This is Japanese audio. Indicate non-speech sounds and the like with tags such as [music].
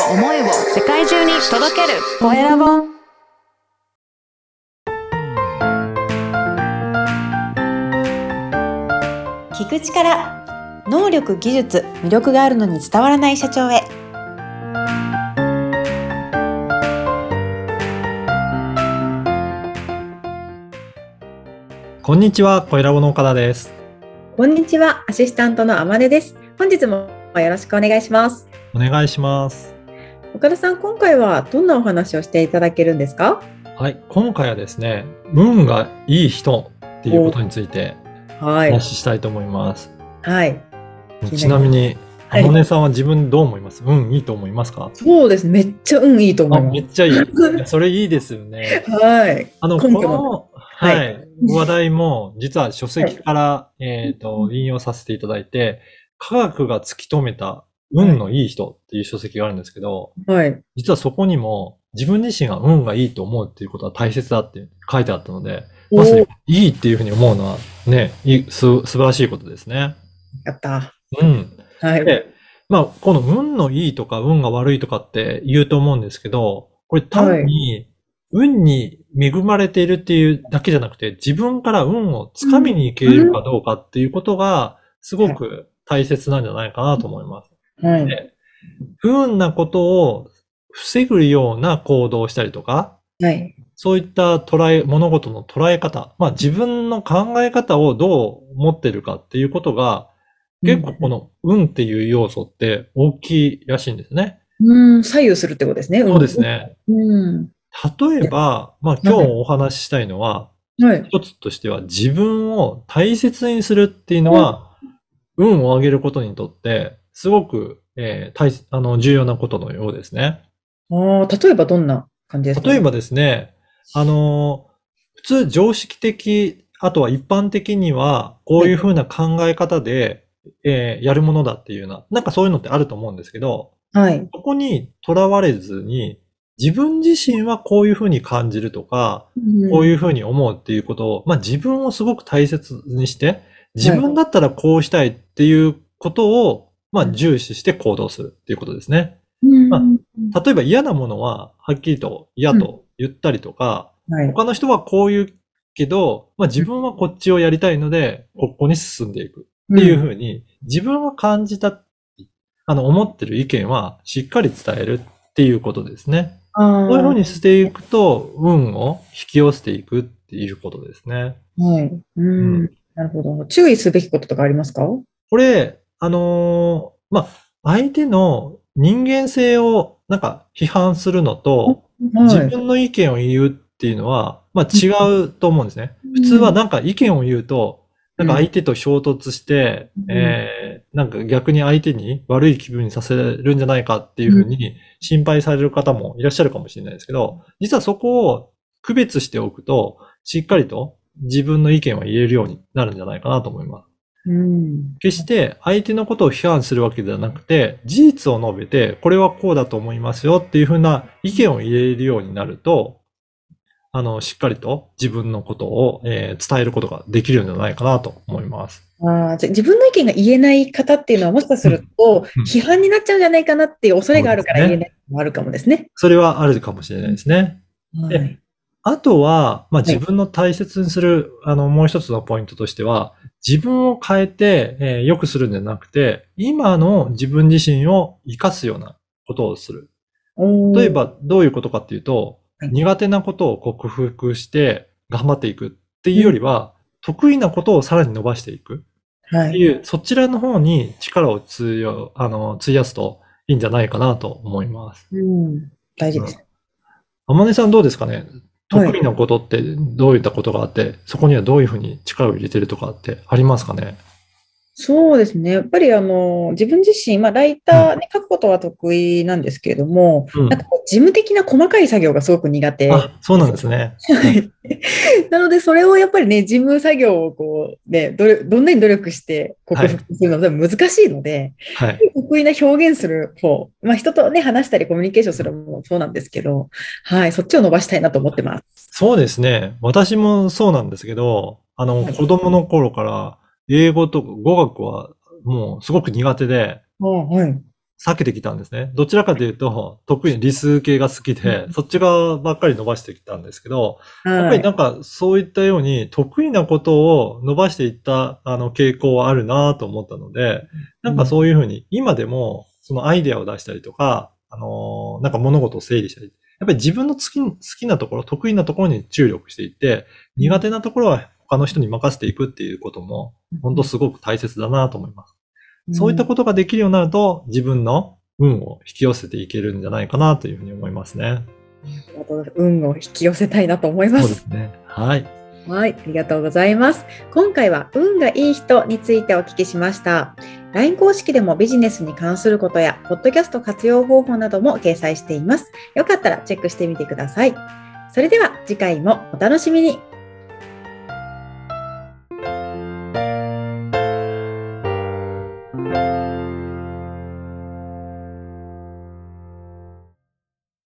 を思いを世界中に届ける。コエラボ。聞く力能力技術魅力があるのに伝わらない社長へ。こんにちは、小ラボの岡田です。こんにちはアシスタントのあまねです。本日もよろしくお願いします。お願いします。岡田さん今回はどんなお話をしていただけるんですか？はい、今回はですね、運がいい人っていうことについておはい。話ししたいと思います。はい。ちなみに、はい。あのねさんは自分どう思います？運いいと思いますか？そうです。めっちゃ運いいと思あ、いまめっちゃいい。[laughs] それいいですよね。すはい。あの、この、ははいい、話題も、実は書籍から、えっと、引用させていただいて、科学が突き止めた運のいい人っていう書籍があるんですけど、はい実はそこにも自分自身が運がいいと思うっていうことは大切だって書いてあったので、おまさにーいいっていうふうに思うのはね、素晴らしいことですね。やったうん。はいで、まあ、この運のいいとか運が悪いとかって言うと思うんですけど、これ単に運に恵まれているっていうだけじゃなくて、自分から運をつかみに行けるかどうかっていうことがすごく大切なんじゃないかなと思います。はい。で不運なことを防ぐような行動をしたりとか、はい。そういった捉え、物事の捉え方、まあ自分の考え方をどう持ってるかっていうことが、結構この運っていう要素って大きいらしいんですね。うん左右するってことですねそうですね。うん。例えば、まあ今日お話ししたいのは、はい。一つとしては自分を大切にするっていうのは、運を上げることにとって、すごく、えー大切あの、重要なことのようですね。ああ例えばどんな感じですか？例えばですね、あの、普通常識的、あとは一般的には、こういうふうな考え方で、えーやるものだっていうような、なんかそういうのってあると思うんですけど、はい。そこにとらわれずに、自分自身はこういうふうに感じるとか、こういうふうに思うっていうことを、まあ自分をすごく大切にして、自分だったらこうしたいっていうことを、まあ重視して行動するっていうことですね。うんまあ例えば嫌なものは、はっきりと嫌と言ったりとか、はい他の人はこう言うけど、まあ自分はこっちをやりたいので、ここに進んでいくっていうふうに、自分は感じた、あの、思ってる意見はしっかり伝えるっていうことですね。そういうふうにしていくと、運を引き寄せていくっていうことですね。はい。うん。うんなるほど。注意すべきこととかありますか？これ、あのーまあ、相手の人間性をなんか批判するのと、自はい。分の意見を言うっていうのは、まあ違うと思うんですね。普通はなんか意見を言うと、なんか相手と衝突して、うんえー、なんか逆に相手に悪い気分にさせるんじゃないかっていうふうに心配される方もいらっしゃるかもしれないですけど、実はそこを区別しておくと、しっかりと自分の意見を言えるようになるんじゃないかなと思います。うん。決して相手のことを批判するわけではなくて、事実を述べて、これはこうだと思いますよっていうふうな意見を言えるようになると、あの、しっかりと自分のことを、えー伝えることができるんじゃないかなと思います。ああ、じゃあ自分の意見が言えない方っていうのはもしかするとうん批判になっちゃうんじゃないかなっていう恐れがあるから言えないのもあるかもですね。それはあるかもしれないですね。はい。あとは、まあ、い自分の大切にする、あの、もう一つのポイントとしては、自分を変えて、えー良くするんじゃなくて、今の自分自身を活かすようなことをする。おー例え、ば、どういうことかっていうと、はい苦手なことを克服して頑張っていくっていうよりは、得意なことをさらに伸ばしていくはい。っていう、そちらの方に力を費よあの費やすといいんじゃないかなと思います。うん。大事です。あまねさんどうですかね？はい得意なことってどういったことがあって、そこにはどういうふうに力を入れてるとかってありますかね？そうですね。やっぱりあの、自分自身、まあ、ライターね、書くことは得意なんですけれども、うんなんか事務的な細かい作業がすごく苦手。あ、そうなんですね。はい [laughs] なので、それをやっぱりね、事務作業をこう、ね、どれ、どんなに努力して克服するのは難しいので、はい。得意な表現する方、まあ人とね、話したりコミュニケーションするのもそうなんですけど、はい、そっちを伸ばしたいなと思ってます。そうですね。私もそうなんですけど、あの、はい子供の頃から英語と語学はもうすごく苦手で、あはい。避けてきたんですね。どちらかというと、得意理数系が好きで、そっち側ばっかり伸ばしてきたんですけど、やっぱりなんかそういったように得意なことを伸ばしていったあの傾向はあるなと思ったので、なんかそういうふうに今でもそのアイデアを出したりとか、あのなんか物事を整理したり、やっぱり自分の好き好きなところ、得意なところに注力していって、苦手なところは他の人に任せていくっていうことも、本当すごく大切だなと思います。そういったことができるようになると、自分の運を引き寄せていけるんじゃないかなというふうに思いますね。運を引き寄せたいなと思います。そうですね。はい。はい、ありがとうございます。今回は運がいい人についてお聞きしました。LINE 公式でもビジネスに関することや、ポッドキャスト活用方法なども掲載しています。よかったらチェックしてみてください。それでは次回もお楽しみに。